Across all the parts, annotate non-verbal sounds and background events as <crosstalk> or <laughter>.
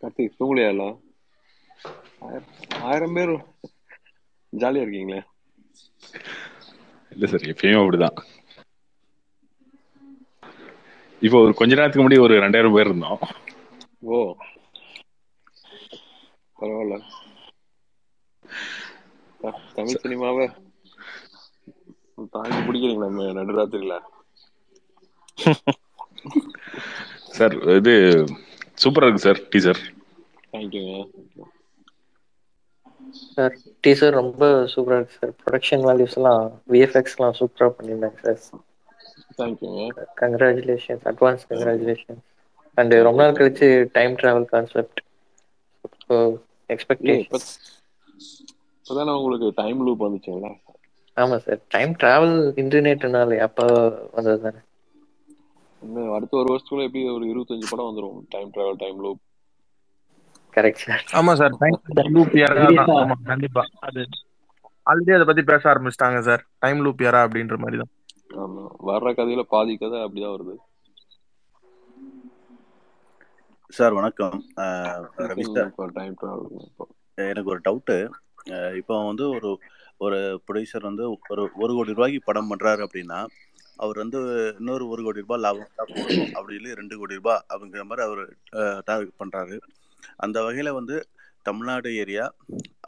கார்த்திக் தூங்கலையா எல்லாம் ஆயிரம் பேர் ஜாலியா இருக்கீங்களே? இல்ல சார் எப்பயும் அப்படிதான். இப்போ ஒரு கொஞ்ச நேரத்துக்கு முன்னாடி ஒரு ரெண்டாயிரம் பேர் இருந்தோம். ஓ பரவாயில்ல. தமிழ் சினிமாவை தாங்கி பிடிக்கிறீங்களா நம்ம நடுராத்திரியில சார் இது சூப்பரா இருக்கு சார் டீசர். தேங்க்யூங்க சார் டீசர் ரொம்ப சூப்பரா இருக்கு சார். ப்ரொடக்ஷன் வேல்யூஸ் எல்லாம் விஎஃப்எக்ஸ்லாம் சூப்பரா பண்ணியிருந்தாங்க சார். தேங்க்யூங்க கங்க்ராச்சுலேஷன் அட்வான்ஸ் கங்க்ராச்சுலேஷன் அண்ட் ரொம்ப நாள் கழிச்சு டைம் டிராவல் கான்செப்ட் இல்ல எக்ஸ்பெக்டேஷன் இப்பதானே உங்களுக்கு டைம் லூப் வந்துச்சுங்களா ஆமா சார் டைம் டிராவல் இன்டர்நெட்னால அப்போ வந்தது தானே இன்னும் அடுத்த ஒரு வருஷத்துக்குள்ள எப்படி ஒரு இருபத்தஞ்சு படம் வந்துரும்? Time travel time loop correct sir ஆமா சார் டைம் லூப் கண்டிப்பா. அது ஆல்ரெடி அதை பத்தி பேச ஆரம்பிச்சிட்டாங்க சார் டைம் லூப் யாரா அப்படின்ற மாதிரி தான். ஆமா. வர்ற கதையில பாதி கதை அப்படிதான் வருது. சார் வணக்கம். இப்போ டைம் டிராவல் எனக்கு ஒரு டவுட்டு இப்போ வந்து ஒரு ஒரு ப்ரொடியூசர் வந்து ஒரு ஒரு கோடி ரூபாய்க்கு படம் பண்றாரு அப்படின்னா அவர் வந்து இன்னொரு ஒரு கோடி ரூபாய் லாபம் தான் போடணும் அப்படி இல்லை ரெண்டு கோடி ரூபாய் அப்படிங்கிற மாதிரி அவர் டார்கெட் பண்றாரு. அந்த வகையில வந்து தமிழ்நாடு ஏரியா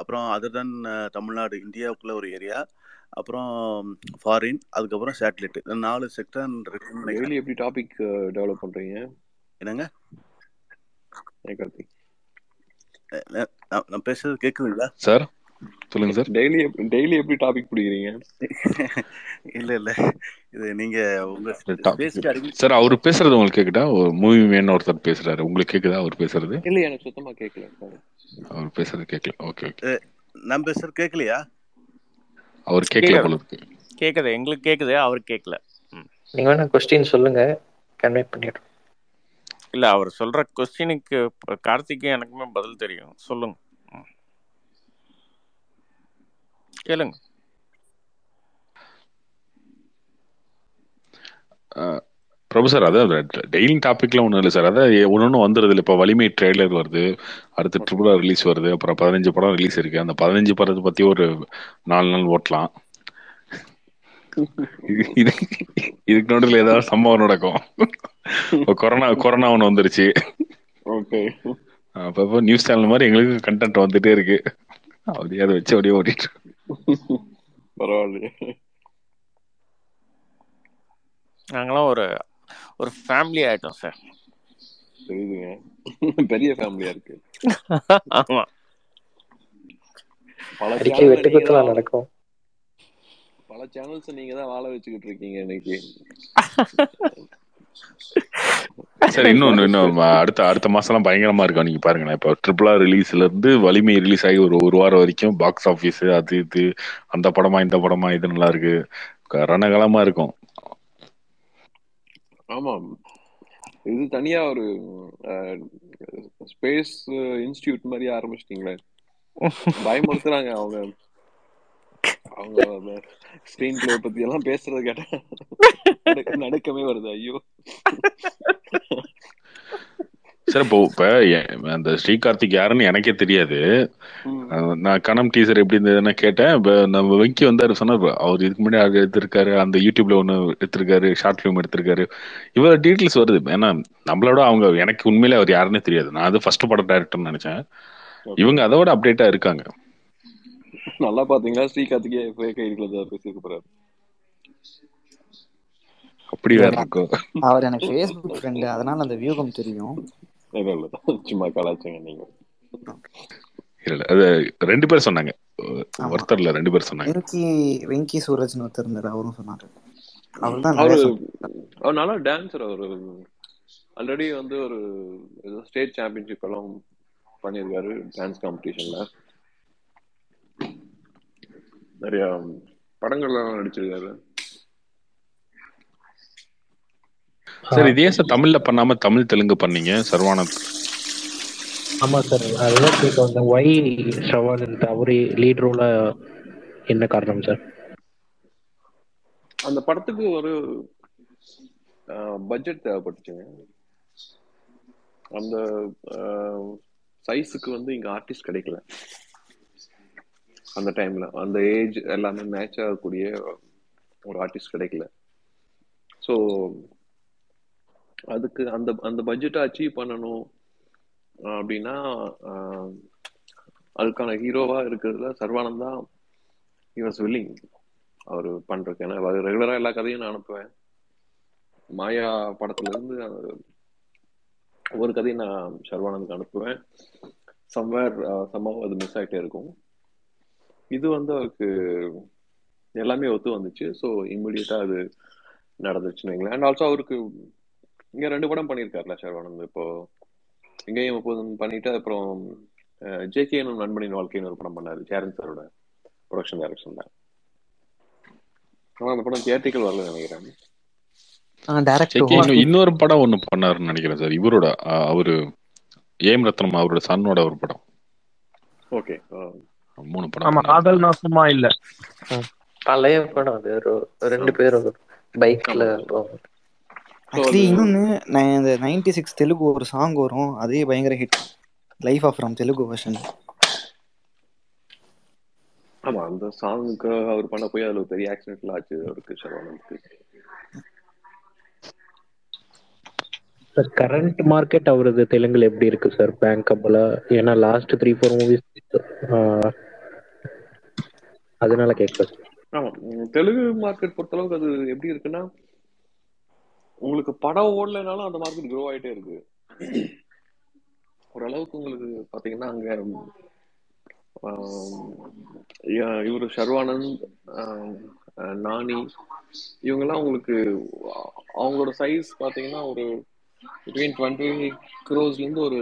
அப்புறம் அதர் தென் தமிழ்நாடு இந்தியாவுக்குள்ள ஒரு ஏரியா அப்புறம் ஃபாரின் அதுக்கப்புறம் சேட்டலைட் இந்த நாலு செக்டர் டெய்லி எப்படி டாபிக் டெவலப் பண்றீங்க? என்னங்க? கார்த்திக். நான் நான் பேசுறது கேட்குதுங்களா சார் சொல்லுங்க சார். டெய்லி டெய்லி எப்படி டாபிக் பிடிக்கிறீங்க? இல்ல இல்ல. இது நீங்க உங்க சார் அவர் பேசுறது உங்களுக்கு கேக்குதா? ஒரு மூவி மேன் ஒருத்தர் பேசுறாரு. உங்களுக்கு கேக்குதா அவர் பேசுறது? இல்ல எனக்கு சுத்தமா கேட்கல sorry. அவர் பேசுறது கேட்கல ஓகே ஓகே நான் பேசுறது கேட்கலையா அவர் கேட்கல போல இருக்கு கேக்குது எங்களுக்கு கேக்குது அவருக்கு கேட்கல நீங்க வேணா கொஸ்டின் சொல்லுங்க. கன்வே பண்ணிடுறோம். இல்ல அவர் சொல்ற கொஸ்டினுக்கு கார்த்திக்கு எனக்குமே பதில் தெரியும். சொல்லுங்க. கேளுங்க. பிரபு சார் அதான் டெய்லி டாபிக்ல ஒன்றும் இல்லை சார். அதான் ஒன்று ஒன்று வந்துடுது இல்லை. இப்போ வலிமை ட்ரெய்லர் வருது. அடுத்து ட்ரிபிள் ரிலீஸ் வருது. அப்புறம் பதினஞ்சு படம் ரிலீஸ் இருக்கு. அந்த பதினஞ்சு படத்தை பத்தி ஒரு நாலு நாள் ஓட்டலாம். இது இது இதுக்கு நடுவில் ஏதாவது சம்பவம் நடக்கும். கொரோனா கொரோனா ஒன்று வந்துருச்சு. ஓகே. அப்பப்போ நியூஸ் சேனல் மாதிரி எங்களுக்கு கண்டென்ட் வந்துட்டே இருக்கு. அப்படியே அதை வச்சு அப்படியே ஓடிட்டு. பரவாயில்லையே. நாங்களாம் ஒரு ஒரு ஃபேமிலி ஆயிட்டோம் சார் தெரியுதுங்க பெரிய ஃபேமிலியா இருக்கு. ஆமா. பல சேனல் நடக்கும். பல சேனல்ஸ் நீங்க தான் வாழ வச்சுக்கிட்டு இருக்கீங்க இன்னைக்கு. சார் இன்னொன்று இன்னும் அடுத்த அடுத்த மாசம்லாம் பயங்கரமா இருக்கும். நீங்க பாருங்களேன் இப்போ ட்ரிபிள் ஆர் ரிலீஸ்ல இருந்து வலிமை ரிலீஸ் ஆகி ஒரு ஒரு வாரம் வரைக்கும் பாக்ஸ் ஆஃபீஸ் அது இது அந்த படமா இந்த படமா இது நல்லா இருக்கு. ரணகலமா இருக்கும். ஆமா. இது தனியா ஒரு ஸ்பேஸ் இன்ஸ்டியூட் மாதிரி ஆரம்பிச்சிட்டீங்களே. பயமுறுத்துறாங்க அவங்க. அவங்க ஸ்கிரீன் பிளே பத்தி எல்லாம் பேசுறது கேட்டா நடக்கமே நடுக்கமே வருது. ஐயோ. சார் இப்போ இப்ப அந்த ஸ்ரீகார்த்திக் யாருன்னு எனக்கே தெரியாது. நான் கணம் டீசர் எப்படி இருந்ததுன்னு கேட்டேன். இப்ப நம்ம வெங்கி வந்தாரு சொன்னார் அவர் இதுக்கு முன்னாடி அது எடுத்திருக்காரு அந்த யூடியூப்ல ஒன்று எடுத்திருக்காரு ஷார்ட் ஃபிலிம் எடுத்திருக்காரு. இவ்வளவு டீட்டெயில்ஸ் வருது. ஏன்னா நம்மளோட அவங்க எனக்கு உண்மையிலே அவர் யாருன்னே தெரியாது. நான் அது ஃபர்ஸ்ட் படம் டைரக்டர்னு நினைச்சேன். இவங்க அதோட அப்டேட்டா இருக்காங்க. நல்லா பாத்தீங்களா? ஸ்ரீகார்த்திகே தான் பேசிட்டு போறாரு. அப்படி வேற இருக்கும் அவர் எனக்கு ஃபேஸ்புக் ஃப்ரெண்டு அதனால அந்த வியூகம் தெரியும். இல்ல இல்ல <laughs> சும்மா கலாச்சுங்க நீங்க. இல்ல இல்ல அது ரெண்டு பேர் சொன்னாங்க. ஆமா. ஒருத்தர் இல்ல ரெண்டு பேர் சொன்னாங்க. வெங்கி வெங்கி சூரஜ்னு ஒருத்தர் இருந்தாரு அவரும் சொன்னாரு. அவர் நல்லா டான்ஸர் அவரு. ஆல்ரெடி வந்து ஒரு ஏதோ ஸ்டேட் சாம்பியன்ஷிப் எல்லாம் பண்ணியிருக்காரு டான்ஸ் காம்படிஷன்ல நிறைய படங்கள்லாம் நடிச்சிருக்காரு. சார் இதே சார் தமிழ்ல பண்ணாம தமிழ் தெலுங்கு பண்ணீங்க சர்வானந்த். ஆமா சார் அதுதான் கேட்க வந்தேன். ஒய் ஷவானந்த் அவரே லீட் ரோல என்ன காரணம் சார்? அந்த படத்துக்கு ஒரு பட்ஜெட் தேவைப்பட்டுச்சுங்க அந்த சைஸுக்கு வந்து இங்க ஆர்டிஸ்ட் கிடைக்கல. அந்த டைம்ல அந்த ஏஜ் எல்லாமே மேட்ச் ஆகக்கூடிய ஒரு ஆர்டிஸ்ட் கிடைக்கல. ஸோ அதுக்கு அந்த அந்த பட்ஜெட்டை அச்சீவ் பண்ணணும் அப்படின்னா அதுக்கான ஹீரோவா இருக்கிறதுல சர்வானந்தா he was அவர் பண்றதுக்கு. ஏன்னா ரெகுலரா எல்லா கதையும் நான் அனுப்புவேன். மாயா படத்துல இருந்து ஒவ்வொரு ஒரு நான் சர்வானந்துக்கு அனுப்புவேன். சம்வேர் சம்பவம் அது மிஸ் ஆகிட்டே இருக்கும். இது வந்து அவருக்கு எல்லாமே ஒத்து வந்துச்சு. ஸோ இம்மிடியட்டா அது நடந்துச்சுன்னு வைங்களேன். அண்ட் ஆல்சோ அவருக்கு இங்க ரெண்டு படம் பண்ணியிருக்காருல சரவணன் இப்போ இங்கேயும் எப்போதும் பண்ணிட்டு அப்புறம் ஜேகே நண்பனின் வாழ்க்கைன்னு ஒரு படம் பண்ணாரு சேரன் சாரோட ப்ரொடக்ஷன் டைரக்ஷன்ல ஆனா அந்த படம் தியேட்டிக்கல் வரல நினைக்கிறேன். இன்னொரு படம் ஒண்ணு பண்ணாருன்னு நினைக்கிறேன் சார் இவரோட அவரு ஏம் ரத்னம் அவரோட சன்னோட ஒரு படம். ஓகே மூணு படம் ஆமா காதல் நான் சும்மா இல்ல. பழைய படம் அது ரெண்டு பேரும் பைக்ல போவாங்க. ஆக்சுவலி இன்னொன்னு நான் இந்த நைன்டி சிக்ஸ் தெலுங்கு ஒரு சாங் வரும். அதே பயங்கர hit life of from Telugu version ஆமா அந்த சாங்குக்கு அவர் பண்ண போய் அதுல பெரிய ஆக்சிடென்ட்ல ஆச்சு. அவருக்கு சரவணனுக்கு சார் கரண்ட் மார்க்கெட் அவரது தெலுங்குல எப்படி இருக்கு சார் பேங்கபிளா ஏன்னா லாஸ்ட் த்ரீ ஃபோர் மூவிஸ் அதனால கேட்கல ஆமா தெலுங்கு மார்க்கெட் பொறுத்தளவுக்கு அது எப்படி இருக்குன்னா உங்களுக்கு படம் ஓடலைனாலும் அந்த மார்க்கெட் க்ரோ ஆயிட்டே இருக்கு. ஓரளவுக்கு உங்களுக்கு பாத்தீங்கன்னா அங்க யா- இவரு ஷர்வானந்த் நானி இவங்கெல்லாம் உங்களுக்கு அவங்களோட சைஸ் பாத்தீங்கன்னா ஒரு பிட்வீன் டுவெண்ட்டி க்ரோஸ்ல இருந்து ஒரு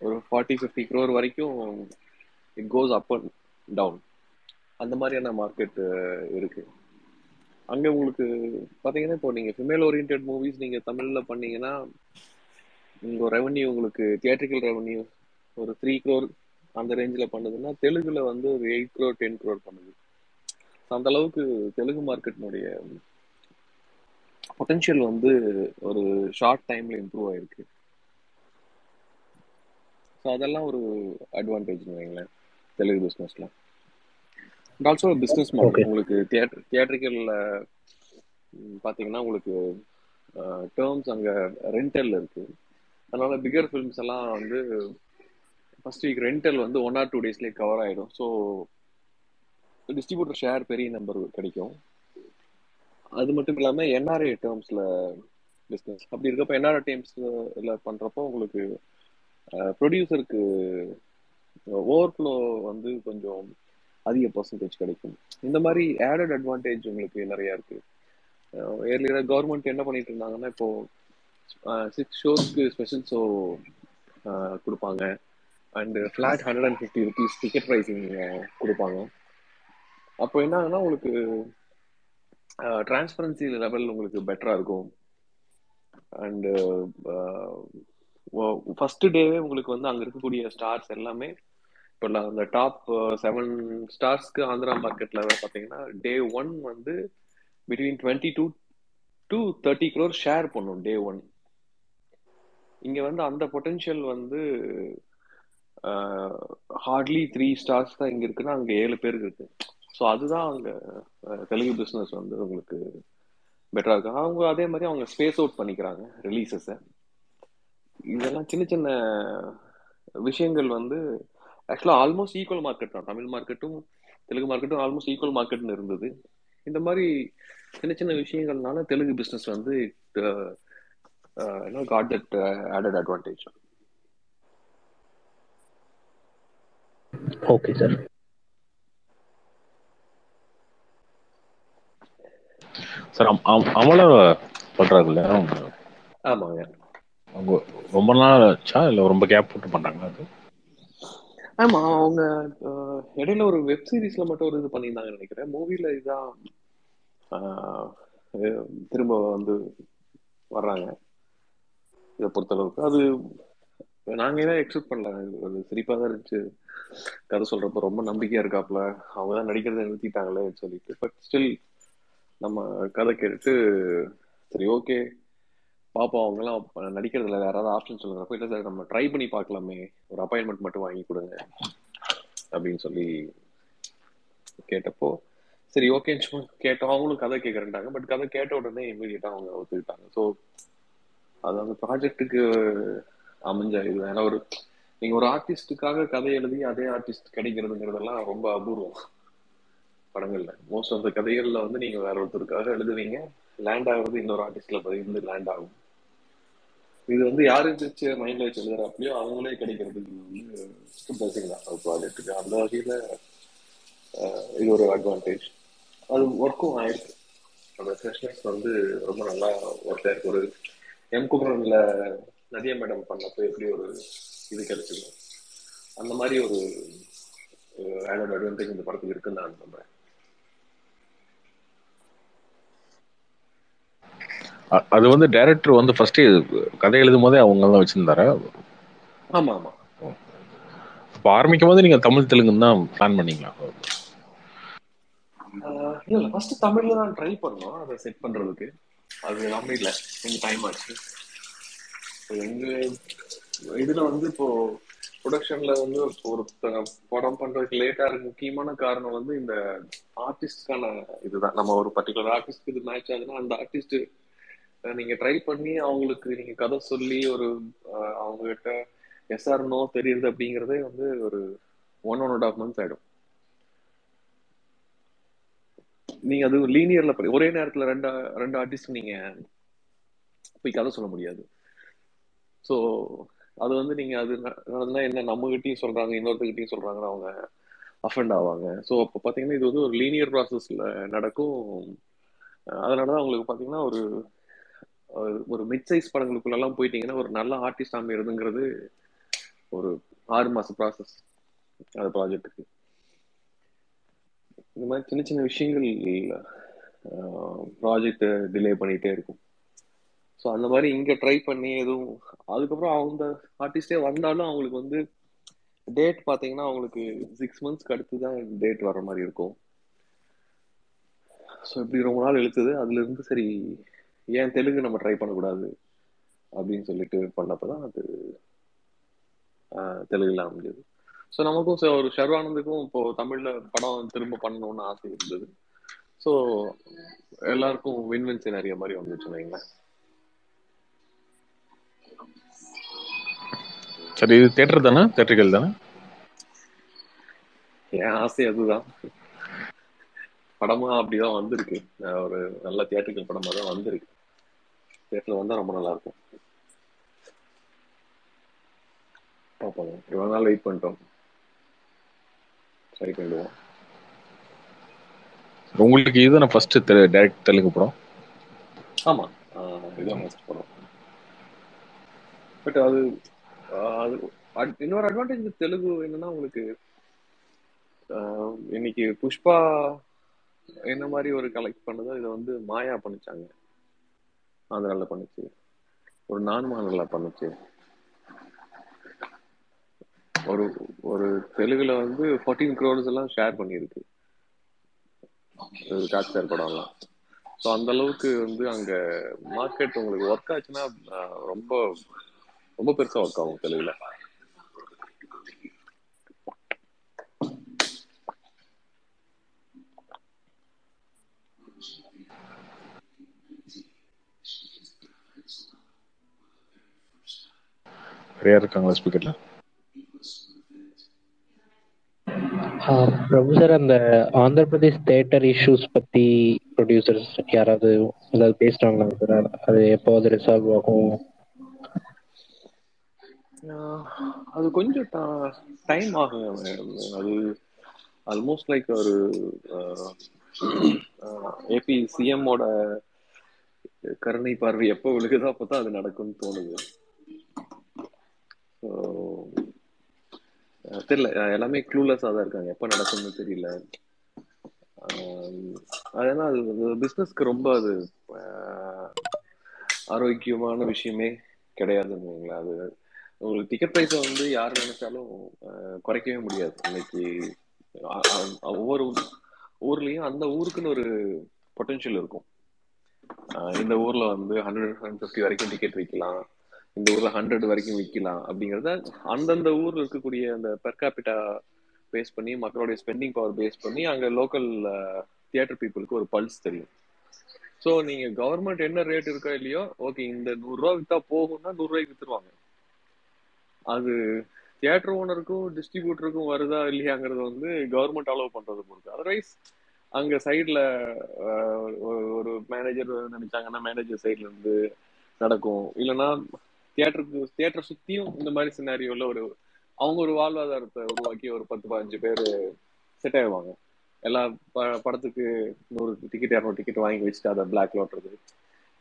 ஒரு ஃபார்ட்டி ஃபிஃப்டி க்ரோர் வரைக்கும் it goes up and down அந்த மாதிரியான மார்க்கெட் இருக்கு. அங்க உங்களுக்கு பாத்தீங்கன்னா இப்போ நீங்க ஃபிமேல் ஓரியன்ட் மூவிஸ் நீங்க தமிழ்ல பண்ணீங்கன்னா உங்க ரெவன்யூ உங்களுக்கு தியேட்ரிக்கல் ரெவன்யூ ஒரு த்ரீ க்ரோர் அந்த ரேஞ்சில் பண்ணுதுன்னா தெலுங்குல வந்து ஒரு எயிட் க்ரோர் டென் க்ரோர் பண்ணுது. அந்த அளவுக்கு தெலுங்கு மார்க்கெட்டினுடைய பொட்டன்ஷியல் வந்து ஒரு ஷார்ட் டைம்ல இம்ப்ரூவ் ஆயிருக்கு. ஸோ அதெல்லாம் ஒரு அட்வான்டேஜ்னு வைங்களேன் தெலுங்கு பிஸ்னஸில் அண்ட் ஆல்சோ பிஸ்னஸ் மாடல். உங்களுக்கு தியேட்டர் தியேட்ரிக்கல்ல பார்த்தீங்கன்னா உங்களுக்கு டேர்ம்ஸ் அங்கே ரெண்டல்ல இருக்கு. அதனால பிகர் ஃபிலிம்ஸ் எல்லாம் வந்து ஃபர்ஸ்ட் வீக் ரெண்டல் வந்து ஒன் ஆர் டூ டேஸ்லேயே கவர் ஆயிடும். ஸோ டிஸ்ட்ரிபியூட்டர் ஷேர் பெரிய நம்பர் கிடைக்கும். அது மட்டும் இல்லாமல் என்ஆர்ஐ டேர்ம்ஸில் பிஸ்னஸ் அப்படி இருக்கப்போ என்ஆர்ஐ டேர்ம்ஸில் பண்ணுறப்போ உங்களுக்கு ப்ரொடியூசருக்கு ஓவர்ஃப்ளோ வந்து கொஞ்சம் அதிக பர்சன்டேஜ் கிடைக்கும். இந்த மாதிரி ஆடட் அட்வான்டேஜ் உங்களுக்கு நிறையா இருக்கு. ஏர்லியராக கவர்மெண்ட் என்ன பண்ணிட்டு இருந்தாங்கன்னா இப்போ சிக்ஸ் ஷோஸ்க்கு ஸ்பெஷல் ஷோ கொடுப்பாங்க. And flat hundred and fifty rupees ticket pricing கொடுப்பாங்க. அப்போ என்ன ஆகுனா உங்களுக்கு டிரான்ஸ்பரன்சி லெவல் உங்களுக்கு பெட்டராக இருக்கும். அண்டு ஃபஸ்ட்டு டேவே உங்களுக்கு வந்து அங்கே இருக்கக்கூடிய ஸ்டார்ஸ் எல்லாமே இப்போ நான் அந்த டாப் செவன் ஸ்டார்ஸ்க்கு ஆந்திரா மார்க்கெட்ல பார்த்தீங்கன்னா டே ஒன் வந்து between twenty two to thirty crore share பண்ணும் டே ஒன் இங்கே வந்து அந்த பொட்டென்ஷியல் வந்து ஹார்ட்லி த்ரீ ஸ்டார்ஸ் தான் இங்கே இருக்குன்னா அங்கே ஏழு பேருக்கு இருக்கு. ஸோ அதுதான் அங்கே தெலுங்கு பிஸ்னஸ் வந்து உங்களுக்கு பெட்டராக இருக்கும். அவங்க அதே மாதிரி அவங்க ஸ்பேஸ் அவுட் பண்ணிக்கிறாங்க ரிலீசஸை இதெல்லாம் சின்ன சின்ன விஷயங்கள் வந்து ஆக்சுவலாக ஆல்மோஸ்ட் ஈக்குவல் மார்க்கெட் தான். தமிழ் மார்க்கெட்டும் தெலுங்கு மார்க்கெட்டும் ஆல்மோஸ்ட் ஈக்குவல் மார்க்கெட்னு இருந்தது. இந்த மாதிரி சின்ன சின்ன விஷயங்கள்னால தெலுங்கு பிஸ்னஸ் வந்து got that added advantage okay sir sir அமல பண்றாங்கல்ல ஆமாங்க. அவங்க ரொம்ப நாள் ஆச்சா இல்ல ரொம்ப கேப் போட்டு பண்றாங்களா அது? ஆமா அவங்க இடையில ஒரு வெப் சீரிஸ்ல மட்டும் ஒரு இது பண்ணியிருந்தாங்க நினைக்கிறேன். மூவில இதான் திரும்ப வந்து வர்றாங்க. இதை பொறுத்தளவுக்கு. அது நாங்க ஏதாவது எக்ஸ்பெக்ட் பண்ணல. அது சிரிப்பா தான் இருந்துச்சு. கதை சொல்றப்ப ரொம்ப நம்பிக்கையா இருக்காப்ல. அவங்க தான் நடிக்கிறத நிறுத்திட்டாங்களே சொல்லிட்டு. பட் ஸ்டில் நம்ம கதை கேட்டு சரி ஓகே பாப்பா அவங்கலாம் ப- நடிக்கிறதுல வேற ஏதாவது ஆப்ஷன் சொல்லுங்க அப்ப சார் நம்ம ட்ரை பண்ணி பார்க்கலாமே. ஒரு அப்பாயின்மெண்ட் மட்டும் வாங்கி கொடுங்க. அப்படின்னு சொல்லி கேட்டப்போ சரி ஓகேன்னு கேட்டோம். அவங்களும் கதை கேட்கறேன்ட்டாங்க பட் கதை கேட்ட உடனே இமீடியட்டா அவங்க ஒத்துக்கிட்டாங்க. ஸோ அது அந்த ப்ராஜெக்ட்டுக்கு அமைஞ்ச இது ஏன்னா ஒரு நீங்க ஒரு ஆர்டிஸ்டுக்காக கதை எழுதி அதே ஆர்டிஸ்ட் கிடைக்கிறதுங்கிறதெல்லாம் ரொம்ப அபூர்வம் படங்கள்ல. மோஸ்ட் ஆஃப் த கதைகள்ல வந்து நீங்க வேற ஒருத்தருக்காக எழுதுவீங்க. லேண்ட் ஆகுறது இன்னொரு ஆர்டிஸ்ட்ல பதிந்து வந்து லேண்ட் ஆகும். இது வந்து யாரு வச்சு மைண்ட்ல வச்சு எழுதுறாப்லையோ அவங்களே கிடைக்கிறதுக்கு வந்து பிளஸிங் தான். ப்ராஜெக்ட்டுக்கு அந்த வகையில இது ஒரு அட்வான்டேஜ் அது ஒர்க்கும் ஆயிருக்கு. அந்த ஃப்ரெஷ்னஸ் வந்து ரொம்ப நல்லா ஒர்க் ஆயிருக்கு ஒரு எம் குமரன்ல நதியா மேடம் பண்ணப்போ எப்படி ஒரு இது கிடைச்சிடும் அந்த மாதிரி ஒரு ஆடட் அட்வான்டேஜ் இந்த படத்துக்கு இருக்குன்னு நான் நம்புறேன். அது வந்து டைரக்டர் வந்து ஃபர்ஸ்ட் கதை எழுதும் போதே அவங்க தான் வச்சிருந்தாரா? ஆமா ஆமா இப்போ ஆரம்பிக்கும் போது நீங்க தமிழ் தெலுங்குன்னு தான் பிளான் பண்ணீங்களா? இல்ல ஃபர்ஸ்ட் தமிழ்ல தான் ட்ரை பண்ணோம். அதை செட் பண்றதுக்கு. அது எல்லாமே இல்ல. கொஞ்சம் டைம் ஆச்சு. எங்க இதுல வந்து இப்போ ப்ரொடக்ஷன்ல வந்து ஒரு படம் பண்றதுக்கு லேட்டா இருக்கு முக்கியமான காரணம் வந்து இந்த ஆர்டிஸ்ட்கான இதுதான். நம்ம ஒரு பர்டிகுலர் ஆர்டிஸ்ட்க்கு இது மேட்ச் ஆகுதுன்னா அந்த ஆர்டிஸ்ட் நீங்க ட்ரை பண்ணி அவங்களுக்கு நீங்க கதை சொல்லி ஒரு அவங்க கிட்ட எஸ்ஆர் நோ தெரியுது அப்படிங்கறதே வந்து ஒரு one one and half months ஆயிடும். நீங்க அது லீனியர்ல ஒரே நேரத்துல ரெண்டு ரெண்டு ஆர்டிஸ்ட் நீங்க போய் கதை சொல்ல முடியாது. ஸோ அது வந்து நீங்க அது ந- நடந்தா என்ன நம்ம கிட்டயும் சொல்றாங்க இன்னொருத்தர்கிட்டயும் சொல்றாங்கன்னு அவங்க அஃபண்ட் ஆவாங்க. ஸோ அப்போ பார்த்தீங்கன்னா இது வந்து ஒரு லீனியர் ப்ராசஸ்ல நடக்கும். அஹ் அதனாலதான் உங்களுக்கு பாத்தீங்கன்னா ஒரு ஒரு- மிட் சைஸ் படங்களுக்குள்ளெல்லாம் போயிட்டீங்கன்னா ஒரு நல்ல ஆர்டிஸ்ட் அமைகிறதுங்கிறது ஒரு ஆறு மாச ப்ராசஸ் அந்த ப்ராஜெக்ட்டுக்கு இந்த மாதிரி சின்ன சின்ன விஷயங்கள் ப்ராஜெக்ட் டிலே பண்ணிகிட்டே இருக்கும். ஸோ அந்த மாதிரி இங்கே ட்ரை பண்ணி எதுவும் அதுக்கப்புறம் அந்த ஆர்டிஸ்டே வந்தாலும் அவங்களுக்கு வந்து டேட் பார்த்தீங்கன்னா அவங்களுக்கு சிக்ஸ் மந்த்ஸ்க்கு அடுத்து தான் டேட் வர மாதிரி இருக்கும். ஸோ இப்படி ரொம்ப நாள் எழுத்துது அதுலேருந்து சரி ஏன் தெலுங்கு நம்ம ட்ரை பண்ணக்கூடாது அப்படின்னு சொல்லிட்டு பண்ணப்பதான் அது தெலுங்குல அமைஞ்சது. ஸோ நமக்கும் ஒரு ஷர்வானந்துக்கும் இப்போ தமிழ்ல படம் திரும்ப பண்ணணும்னு ஆசை இருந்தது. ஸோ எல்லாருக்கும் வின் வின் சினாரியோ மாதிரி வந்துச்சு வைங்களேன். சரி இது தேட்டர் தானே? தேட்டர்கள் தானே? என் ஆசை அதுதான். படமா அப்படிதான் வந்திருக்கு. ஒரு நல்ல தியேட்டர்கள் படமா தான் வந்திருக்கு. தியேட்டர்ல வந்தா ரொம்ப நல்லா இருக்கும் பார்ப்போம் இவ்வளவு நாள் வெயிட் பண்ணிட்டோம். ட்ரை பண்ணிடுவோம். உங்களுக்கு இதுதானே ஃபர்ஸ்ட் டைரக்ட் தெலுங்கு படம் ஆமா. இதுதான் ஃபர்ஸ்ட் படம் பட் அது அது இன்னொரு அட்வான்டேஜ் தெலுங்கு என்னன்னா உங்களுக்கு இன்னைக்கு புஷ்பா என்ன மாதிரி ஒரு கலெக்ட் பண்ணதோ இதை வந்து மாயா பண்ணிச்சாங்க. ஆந்திரால பண்ணுச்சு. ஒரு நான் மாநில பண்ணுச்சு. ஒரு ஒரு தெலுங்குல வந்து ஃபோர்டீன் க்ரோர்ஸ் எல்லாம் ஷேர் பண்ணியிருக்கு காட்சார் படம்லாம். ஸோ அந்த அளவுக்கு வந்து அங்க மார்க்கெட் உங்களுக்கு ஒர்க் ஆச்சுன்னா ரொம்ப ரொம்ப பெருசா ஒர்க் ஆகும் தெலுங்குல. நிறையா இருக்காங்களா ஸ்பீக்கர்ல பிரபு சார் அந்த ஆந்திர பிரதேஷ் தேட்டர் இஷ்யூஸ் பத்தி ப்ரொடியூசர்ஸ் யாராவது ஏதாவது பேசுறாங்களா சார் அது எப்போது ரிசால்வ் ஆகும்? ஆஹ் அது கொஞ்சம் டைம் ஆகும் அது ஆல்மோஸ்ட் லைக் ஒரு ஏபி சிஎம்மோட கருணை பார்வை எப்போ விழுகுதோ அப்பதான் அது நடக்கும்னு தோணுது. தெரியல. எல்லாமே க்ளூலெஸ்ஸாக தான் இருக்காங்க. எப்போ நடக்கும்னு தெரியல. அதனால் அது பிஸ்னஸ்க்கு ரொம்ப அது ஆரோக்கியமான விஷயமே கிடையாதுன்னு வைங்களேன். அது உங்களுக்கு டிக்கெட் ப்ரைஸை வந்து யார் நினைச்சாலும் குறைக்கவே முடியாது. இன்னைக்கு ஒவ்வொரு ஊர்லேயும் அந்த ஊருக்குன்னு ஒரு பொட்டன்ஷியல் இருக்கும். இந்த ஊரில் வந்து ஹண்ட்ரட் ஹண்ட்ரட் ஃபிஃப்டி வரைக்கும் டிக்கெட் விற்கலாம் இந்த ஊர்ல ஹண்ட்ரட் வரைக்கும் விற்கலாம் அப்படிங்கறத அந்தந்த ஊர்ல இருக்கக்கூடிய அந்த பெர்காபிட்டா பேஸ் பண்ணி மக்களுடைய ஸ்பெண்டிங் பவர் பேஸ் பண்ணி அங்க லோக்கல் தியேட்டர் பீப்புளுக்கு ஒரு பல்ஸ் தெரியும். ஸோ நீங்க கவர்மெண்ட் என்ன ரேட் இருக்கோ இல்லையோ ஓகே இந்த நூறுரூவா வித்தா போகும்னா நூறுரூவாய்க்கு வித்துருவாங்க. அது தியேட்டர் ஓனருக்கும் டிஸ்ட்ரிபியூட்டருக்கும் வருதா இல்லையாங்கிறது வந்து கவர்மெண்ட் அலோவ் பண்றது பொறுத்து. அதர்வைஸ் அங்க சைட்ல ஒரு மேனேஜர் நினைச்சாங்கன்னா மேனேஜர் சைட்ல இருந்து நடக்கும். இல்லைன்னா தியேட்டருக்கு தியேட்டர் சுத்தியும் இந்த மாதிரி சினாரியோல ஒரு அவங்க ஒரு வாழ்வாதாரத்தை உருவாக்கி ஒரு பத்து பதினஞ்சு பேர் செட் ஆயிடுவாங்க. எல்லா ப படத்துக்கு நூறு டிக்கெட் இரநூறு டிக்கெட் வாங்கி வச்சுட்டு அதை பிளாக்ல ஓட்டுறது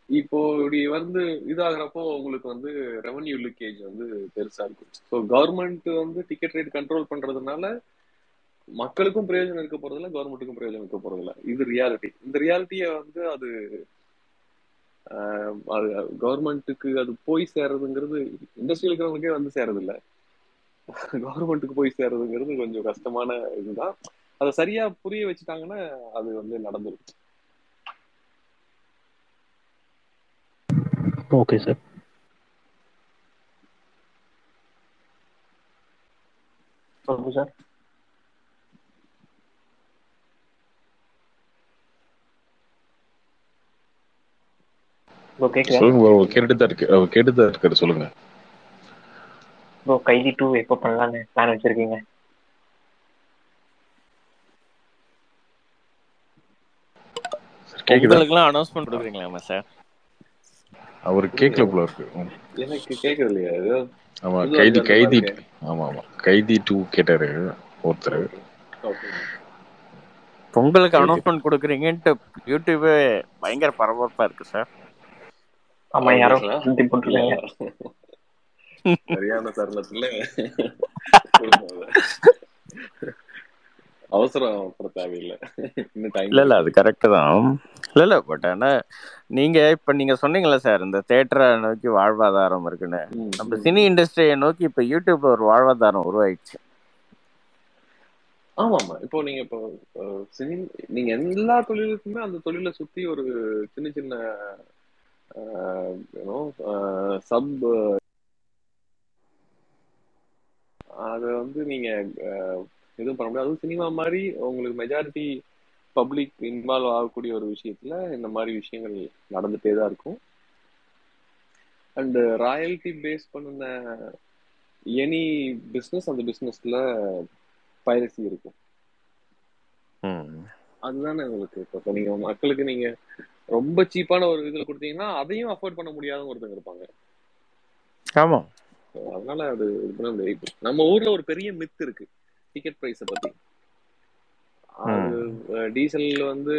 இப்போ இப்படி வந்து இதாகிறப்போ உங்களுக்கு வந்து ரெவன்யூ லீக்கேஜ் வந்து பெருசா இருக்கும். ஸோ கவர்மெண்ட் வந்து டிக்கெட் ரேட் கண்ட்ரோல் பண்றதுனால மக்களுக்கும் பிரயோஜனம் இருக்க போறதில்ல கவர்மெண்ட்டுக்கும் பிரயோஜனம் இருக்க போறதில்ல. இது ரியாலிட்டி இந்த ரியாலிட்டியை வந்து அது அது கவர்மெண்ட்டுக்கு அது போய் சேர்றதுங்கிறது இண்டஸ்ட்ரியில் இருக்கிறவங்களுக்கே வந்து சேர்றது இல்ல கவர்மெண்ட்டுக்கு போய் சேர்றதுங்கிறது கொஞ்சம் கஷ்டமான இதுதான். அதை சரியா புரிய வச்சுட்டாங்கன்னா அது வந்து நடந்துரும். ஓகே சார் சொல்லுங்க சார் சொல்லுங்க bro. கேட்டுட்டு தான் இருக்கு. தான் இருக்காரு சொல்லுங்க. ப்ரோ கைதி டூ எப்போ பண்ணலான்னு பிளான் வச்சிருக்கீங்க? கேக்குதா? பொங்கலுக்குலாம் அனௌன்ஸ்மெண்ட் கொடுக்குறீங்களாமா சார் அவர் கேட்கல போல இருக்கு. எனக்கு இல்லையா ஏதோ ஆமா கைதி கைதி ஆமா ஆமா. கைதி டூ கேட்டாரு ஒருத்தர். பொங்கலுக்கு அனௌன்ஸ்மெண்ட் கொடுக்குறீங்கன்ட்டு யூடியூபே பயங்கர பரபரப்பா இருக்கு சார் ஆமா யாரோ எழுதி போட்டிருக்காங்க. சரியான தருணத்துல. அதை. அவசரப்பட தேவையில்லை. இல்ல இல்ல அது கரெக்ட் தான். இல்ல இல்ல பட் ஆனா நீங்க இப்ப நீங்க சொன்னீங்கல்ல சார் இந்த தேட்டரை நோக்கி வாழ்வாதாரம் இருக்குன்னு. நம்ம. சினி இண்டஸ்ட்ரியை நோக்கி இப்ப யூடியூப்ல ஒரு வாழ்வாதாரம் உருவாயிடுச்சு. ஆமா ஆமா இப்போ நீங்க இப்போ சினி நீங்க எல்லா தொழிலுக்குமே அந்த தொழிலை சுத்தி ஒரு சின்ன சின்ன சப் அதை வந்து நீங்க அஹ், எதுவும் பண்ண முடியாது. அதுவும் சினிமா மாதிரி உங்களுக்கு மெஜாரிட்டி பப்ளிக் இன்வால்வ் ஆகக்கூடிய ஒரு விஷயத்துல இந்த மாதிரி விஷயங்கள் நடந்துட்டே தான் இருக்கும். அண்ட் ராயல்டி பேஸ் பண்ணின எனி பிஸ்னஸ் அந்த பிஸ்னஸ்ல பைரசி இருக்கும். ம். அதுதானே உங்களுக்கு இப்போ நீங்க மக்களுக்கு நீங்க ரொம்ப சீப்பான ஒரு இதுல கொடுத்தீங்கன்னா அதையும் அஃபோர்ட் பண்ண முடியாதவங்க ஒருத்தங்க இருப்பாங்க. ஆமா. அதனால அது இது பண்ண முடியாது. நம்ம ஊர்ல ஒரு பெரிய மித் இருக்கு. டிக்கெட் பிரைஸ பத்தி. அது டீசல் வந்து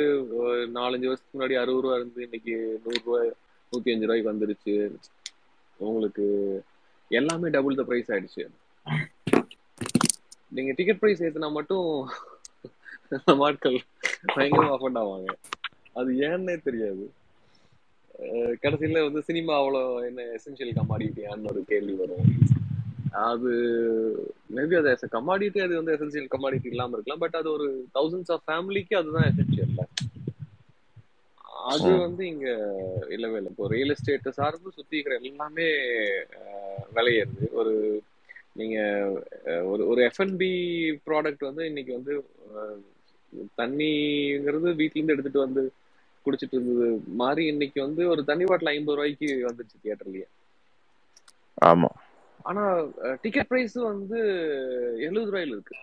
நாலஞ்சு வருஷத்துக்கு முன்னாடி அறுபது ரூபா இருந்து இன்னைக்கு நூறு ரூபாய் நூத்தி அஞ்சு ரூபாய்க்கு வந்துருச்சு. உங்களுக்கு எல்லாமே டபுள் த பிரைஸ் ஆயிடுச்சு. நீங்க டிக்கெட் பிரைஸ் ஏத்துனா மட்டும் <laughs> ஆட்கள் பயங்கரமா அஃபண்ட் ஆவாங்க. அது ஏன்னே தெரியாது. கடைசியில வந்து சினிமா அவ்வளோ என்ன எசென்ஷியல் கமாடிட்டியான்னு ஒரு கேள்வி வரும். அது மேபி அது எஸ் கமாடிட்டி அது வந்து எசென்ஷியல் கமாடிட்டி இல்லாம இருக்கலாம். பட் அது ஒரு தௌசண்ட்ஸ் ஆஃப் ஃபேமிலிக்கு அதுதான் எசென்ஷியல் அது ம். வந்து இங்க இல்லவே இல்லை இப்போ ரியல் எஸ்டேட் சார்ந்து சுத்தி இருக்கிற எல்லாமே அஹ், விலையேறுது ஒரு நீங்க ஒரு ஒரு எஃப்என்பி ப்ராடக்ட் வந்து இன்னைக்கு வந்து தண்ணிங்கிறது வீட்ல இருந்து எடுத்துட்டு வந்து குடிச்சிட்டு இருந்தது மாதிரி இன்னைக்கு வந்து ஒரு தண்ணி பாட்டில் ஐம்பது ரூபாய்க்கு வந்துருச்சு தியேட்டர்லயே. ஆமா. ஆனா டிக்கெட் பிரைஸ் வந்து எழுபது ரூபாயில இருக்கு.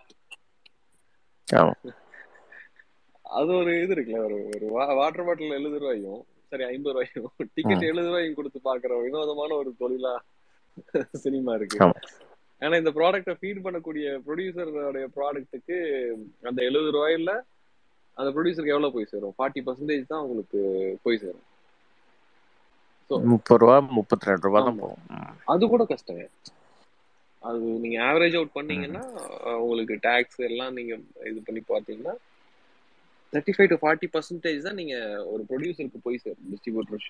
அது ஒரு இது இருக்குல்ல ஒரு ஒரு வாட்டர் பாட்டில் எழுபது ரூபாயும் சரி ஐம்பது ரூபாயும் <laughs> டிக்கெட். எழுபது ரூபாயும் கொடுத்து பாக்குற வினோதமான ஒரு தொழிலா <laughs> சினிமா இருக்கு. ஆனா இந்த ப்ராடக்ட்டை ஃபீட் பண்ணக்கூடிய ப்ரொடியூசருடைய ப்ராடக்ட்டுக்கு அந்த எழுபது ரூபாயில அந்த ப்ரொடியூசருக்கு எவ்வளவு போய் சேரும்? ஃபார்ட்டி பர்சன்டேஜ் தான் உங்களுக்கு போய் சேரும். முப்பது ரூபா முப்பத்தி ரெண்டு ரூபா தான் போகும். அது கூட கஷ்டங்க அது நீங்க ஆவரேஜ் அவுட். பண்ணீங்கன்னா உங்களுக்கு டாக்ஸ் எல்லாம் நீங்க இது பண்ணி பார்த்தீங்கன்னா thirty five to forty percentage தான் நீங்க ஒரு ப்ரொடியூசருக்கு போய் சேரும். டிஸ்ட்ரிபியூட்டர்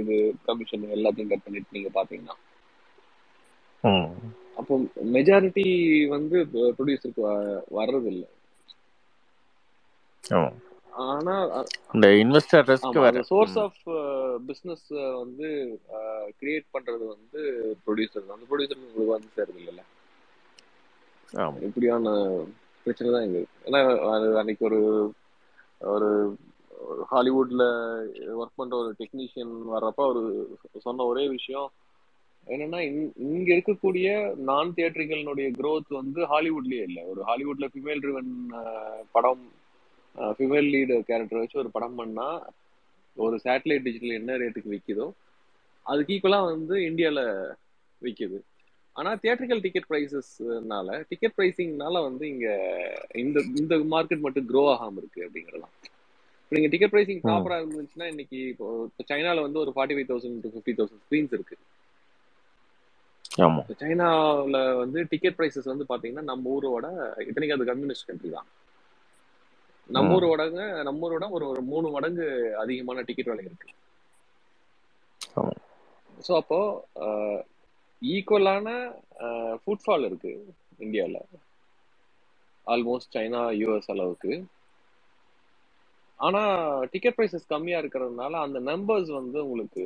இது கமிஷன் எல்லாத்தையும் கட் பண்ணிட்டு நீங்க பாத்தீங்கன்னா. அப்போ மெஜாரிட்டி வந்து ப்ரொடியூசருக்கு வர்றது இல்லை ஆமா ஆனா இந்த இன்வெஸ்டர் ரிஸ்க் ஆமா வேற. அந்த சோர்ஸ். ஆஃப் பிசினஸ் வந்து கிரியேட் பண்றது வந்து ப்ரொடியூசர் அந்த ப்ரொடியூசர் உங்களுக்கு வந்து சேருது இல்லைல்ல ஆமா. இப்படியான பிரச்சனை தான் இங்க. இருக்கு ஏன்னா அது அன்னைக்கு ஒரு ஒரு ஹாலிவுட்ல ஒர்க் பண்ற ஒரு டெக்னீஷியன் வர்றப்ப அவர் சொன்ன ஒரே விஷயம் என்னன்னா இங்க இருக்கக்கூடிய நான் தியேட்டரிகளினுடைய growth வந்து ஹாலிவுட்லயே இல்லை. ஒரு ஹாலிவுட்ல ஃபிமேல் ட்ரிவன் படம் ஃபிமேல் லீடு கேரக்டர் வச்சு ஒரு படம் பண்ணா ஒரு சேட்டலைட் டிஜிட்டல் என்ன ரேட்டுக்கு விற்கிதோ அதுக்கு ஈக்குவலா வந்து இந்தியால விற்கிது ஆனா தியேட்டரிக்கல் டிக்கெட் ப்ரைசஸ்னால டிக்கெட் ப்ரைசிங்னால வந்து இங்க இந்த இந்த மார்க்கெட் மட்டும் க்ரோ ஆகாம இருக்கு அப்படிங்கிறலாம் இப்போ நீங்க டிக்கெட் ப்ரைசிங் ம். ப்ராப்பரா இருந்துச்சுன்னா இன்னைக்கு இப்போ இப்போ சைனால வந்து ஒரு forty five thousand to fifty thousand screens இருக்கு. ஆமா. இப்போ சைனாவில் வந்து டிக்கெட் ப்ரைசஸ் வந்து பாத்தீங்கன்னா நம்ம ஊரோட இத்தனைக்கு அது கம்யூனிஸ்ட் கண்ட்ரி தான். நம்ம ம். ஊரோட நம்ம ஊரோட ஒரு ஒரு மூணு மடங்கு அதிகமான டிக்கெட் விலை இருக்கு. ஸோ அப்போ ஈக்குவலான ஃபுட்ஃபால் இருக்கு இந்தியாவில் ஆல்மோஸ்ட் சைனா யூஎஸ் அளவுக்கு. ஆனா டிக்கெட் ப்ரைசஸ் கம்மியா இருக்கிறதுனால அந்த நம்பர்ஸ் வந்து உங்களுக்கு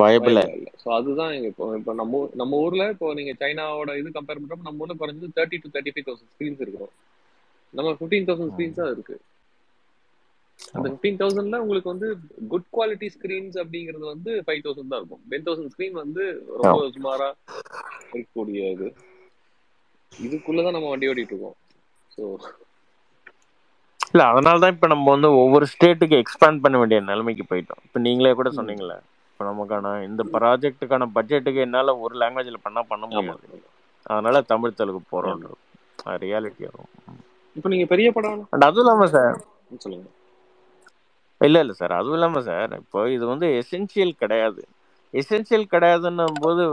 வயபிள் வயபிள் இல்லை ஸோ அதுதான் இப்போ இப்போ நம்ம நம்ம ஊர்ல இப்போ நீங்க சைனாவோட இது கம்பேர் பண்றப்ப நம்ம ஊர்ல குறைஞ்சது thirty to thirty five thousand screens இருக்கிறோம் நம்ம ஃபிஃப்டீன் தௌசண்ட் ஸ்க்ரீன்ஸ் தான் இருக்கு. அந்த ஃபிஃப்டீன் தௌசண்ட்ல உங்களுக்கு வந்து குட் குவாலிட்டி ஸ்க்ரீன்ஸ் அப்படிங்கிறது வந்து ஃபைவ் தௌசண்ட் தான் இருக்கும். டென் தௌசண்ட் ஸ்க்ரீன் வந்து ரொம்ப சுமாரா இருக்கக்கூடிய இது. இதுக்குள்ளதான் நம்ம வண்டி ஓட்டிட்டு இருக்கோம். ஸோ இல்ல அதனால தான் இப்ப நம்ம வந்து ஒவ்வொரு ஸ்டேட்டுக்கு எக்ஸ்பேண்ட் பண்ண வேண்டிய நிலைமைக்கு போயிட்டோம். இப்ப நீங்களே கூட சொன்னீங்களே இப்ப நமக்கான இந்த ப்ராஜெக்ட்டுக்கான பட்ஜெட்டுக்கு என்னால ஒரு லாங்குவேஜ்ல பண்ணா பண்ண முடியாது. அதனால தமிழ் தெலுங்கு போறோன்றது ரியாலிட்டி வரும் இப்போ நீங்க பெரிய படம் அதுவும் இல்லாம சார். சொல்லுங்க. இல்ல இல்ல சார். அதுவும் இல்லாம சார் இப்போ இது வந்து எசென்சியல் கிடையாது. எசென்சியல் கிடையாதுன்னும் போது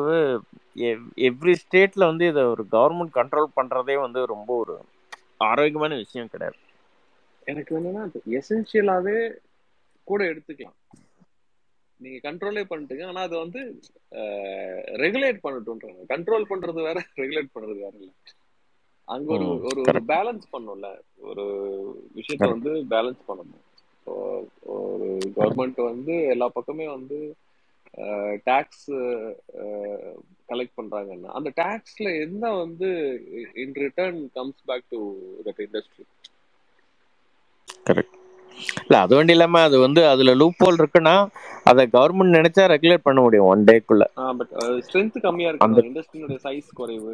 எவ்ரி ஸ்டேட்ல வந்து இதை ஒரு கவர்மெண்ட் கண்ட்ரோல் பண்றதே வந்து ரொம்ப ஒரு ஆரோக்கியமான விஷயம் கிடையாது. எனக்கு என்னன்னா எசென்சியலாவே கூட எடுத்துக்கலாம். நீங்க கண்ட்ரோலே பண்ணிட்டுங்க. ஆனா அது வந்து ரெகுலேட் பண்ணட்டும்ன்றாங்க. கண்ட்ரோல் பண்றது வேற ரெகுலேட் பண்றது வேற இல்ல. அங்க ஒரு ஒரு பேலன்ஸ் பண்ணும்ல. ஒரு விஷயத்த வந்து பேலன்ஸ் பண்ணணும். ஒரு கவர்மெண்ட் வந்து எல்லா பக்கமே வந்து டாக்ஸ் கலெக்ட் பண்றாங்கன்னா அந்த டாக்ஸ்ல என்ன வந்து in return comes back to that industry correct இல்ல அது வேண்டி இல்லாம அது வந்து அதுல லூப் ஹோல் இருக்குன்னா அதை கவர்மெண்ட் நினைச்சா ரெகுலேட் பண்ண முடியும் ஒன் டேக்குள்ள பட் ஸ்ட்ரென்த் கம்மியா அந்த இருக்குதான் இண்டஸ்ட்ரியோட சைஸ் குறைவு.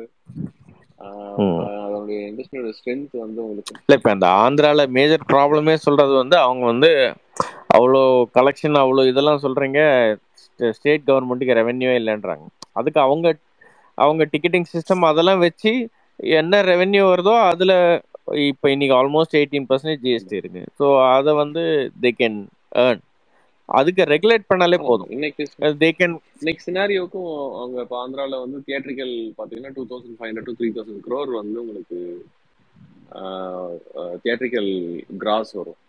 அதோடைய இண்டஸ்ட்ரியோட ஸ்ட்ரென்த் வந்து உங்களுக்கு இல்ல இப்ப அந்த ஆந்திரால மேஜர் ப்ராப்ளமே சொல்றது வந்து அவங்க வந்து அவ்வளோ கலெக்ஷன் அவ்வளோ இதெல்லாம் சொல்றீங்க ஸ்டேட் கவர்மெண்ட்டுக்கு ரெவென்யூ இல்லைன்றாங்க. அதுக்கு அவங்க அவங்க டிக்கெட்டிங் சிஸ்டம் அதெல்லாம் வச்சு என்ன ரெவென்யூ வருதோ அதுல இப்போ இன்னைக்கு ஆல்மோஸ்ட் எயிட்டீன் பர்சன்டேஜ் ஜிஎஸ்டி இருக்கு. ஸோ அதை வந்து தே கேன் ஏர்ன் அதுக்கு ரெகுலேட் பண்ணாலே போதும். இன்னைக்கு தே கேன் இன்னைக்கு சினாரியோக்கும் அவங்க இப்போ ஆந்திரால வந்து தியேட்டரிக்கல் பாத்தீங்கன்னா two thousand five hundred to three thousand crore வந்து உங்களுக்கு தியேட்டரிக்கல் கிராஸ் வரும்.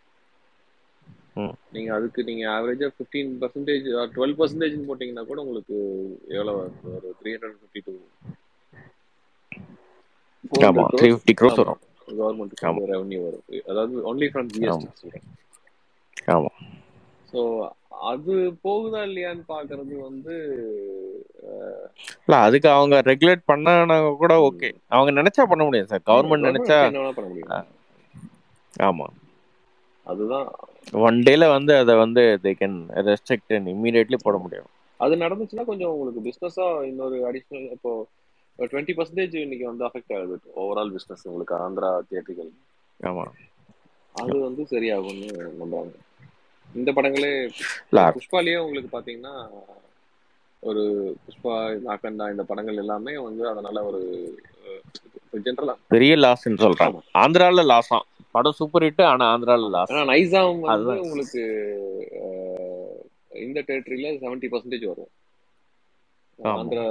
நீங்க அதுக்கு நீங்க ஆவரேஜா ஃபிஃப்டீன் பர்சன்டேஜ் டுவெல் பர்சன்டேஜ் போட்டீங்கன்னா கூட உங்களுக்கு எவ்வளவு? ஒரு three hundred fifty to three fifty crores வரும். வந்து ரெவன்யூ வரும். அதாவது ஒன்லி ஃப்ரம் ஜிஎஸ்டி சொல்றேன். ஆமா. ஸோ அது போகுதா இல்லையான்னு பாக்குறது வந்து இல்ல அதுக்கு அவங்க ரெகுலேட் பண்ணாங்க கூட ஓகே அவங்க நினைச்சா பண்ண முடியும் சார். கவர்மெண்ட் நினைச்சா பண்ண முடியும் ஆமா. அதுதான். ஒன் டேல வந்து அதை வந்து they can restrict and immediately போட முடியும். அது நடந்துச்சுன்னா கொஞ்சம் உங்களுக்கு பிசினஸா இன்னொரு அடிஷ்னல் இப்போ டுவெண்ட்டி பர்சன்டேஜ் இன்னைக்கு வந்து அஃபெக்ட் ஆகுது. ஓவரால் பிசினஸ் உங்களுக்கு ஆந்திரா தியேட்டர்கள் ஆமா. அது வந்து சரியாகும்னு நம்புறாங்க. இந்த படங்களே புஷ்பாலேயே உங்களுக்கு பாத்தீங்கன்னா ஒரு புஷ்பா நாக்கண்டா இந்த படங்கள் எல்லாமே வந்து அதனால ஒரு ஜென்ரலா பெரிய லாஸ்ன்னு சொல்றாங்க. ஆந்திரால லாஸாம் படம் சூப்பர் ஹிட் ஆனா ஆந்திரால லாஸ் ஏன்னா நைசாம் வந்து உங்களுக்கு இந்த டெரிட்டரியில செவன்டி பர்சன்டேஜ் வரும். ஆந்திரா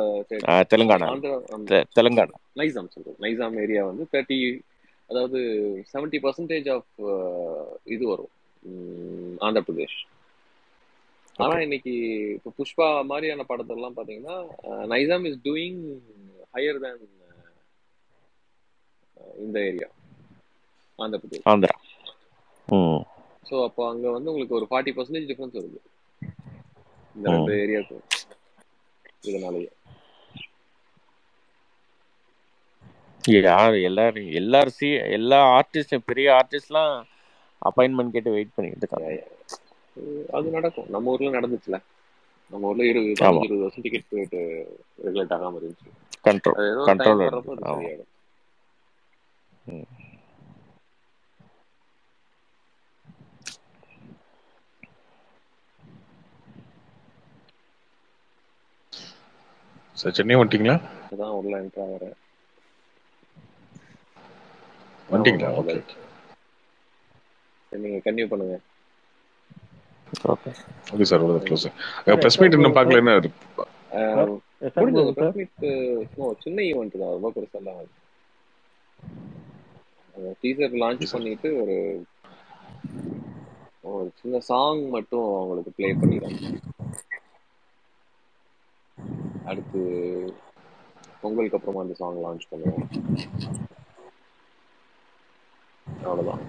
தெலுங்கானா. ஆந்திரா தெலுங்கானா. நைசாம் சொல்றேன் நைசாம் ஏரியா வந்து தேர்ட்டி அதாவது செவன்டி பர்சன்டேஜ் ஆஃப் இது வரும். ஆந்திர பிரதேஷ். ஆனா இன்னைக்கு இப்போ புஷ்பா மாதிரியான படத்தெல்லாம் பாத்தீங்கன்னா Nizam is doing higher than இந்த ஏரியா ஆந்திர பிரதேஷ். ஆந்திரா. ஸோ அப்போ அங்க வந்து உங்களுக்கு ஒரு ஃபார்ட்டி பர்சன்டேஜ் டிஃபரன்ஸ் வருது. இந்த ரெண்டு ஏரியாவுக்கும் இதனாலயே. யார் எல்லாரும் எல்லாரும் சி எல்லா ஆர்டிஸ்டும் பெரிய ஆர்டிஸ்ட்லாம் அப்பாயின்மெண்ட் கேட்டு வெயிட் பண்ணிட்டு இருக்காங்க. அது நடக்கும். நம்ம ஊர்ல நடந்துச்சுல. நம்ம ஊர்ல இருபது இருபது வருஷம் டிக்கெட் போயிட்டு ரெகுலேட் ஆகாம இருந்துச்சு. Control control. சார் சென்னை வந்துட்டீங்களா? அதான் உள்ள என்ட்ரு ஆகிறேன் வந்துட்டீங்களா? ஓகே நீங்க கன்டினியூ பண்ணுங்க. ஓகே ஓகே சார் ம். க்ளோஸ் சார் ப்ரெஸ் மீட் இன்னும் பார்க்கல என்ன முடிஞ்சது. ப்ரெஸ் மீட் சும்மா ஒரு சின்ன ஈவெண்ட் தான். ரொம்ப பெருசெல்லாம் டீசர் லான்ச் பண்ணிட்டு ஒரு ஒரு சின்ன சாங் மட்டும் அவங்களுக்கு ப்ளே பண்ணிடுறோம் அடுத்து பொங்கலுக்கு அப்புறமா அந்த சாங் லான்ச் பண்ணுவோம். அவ்வளவுதான்.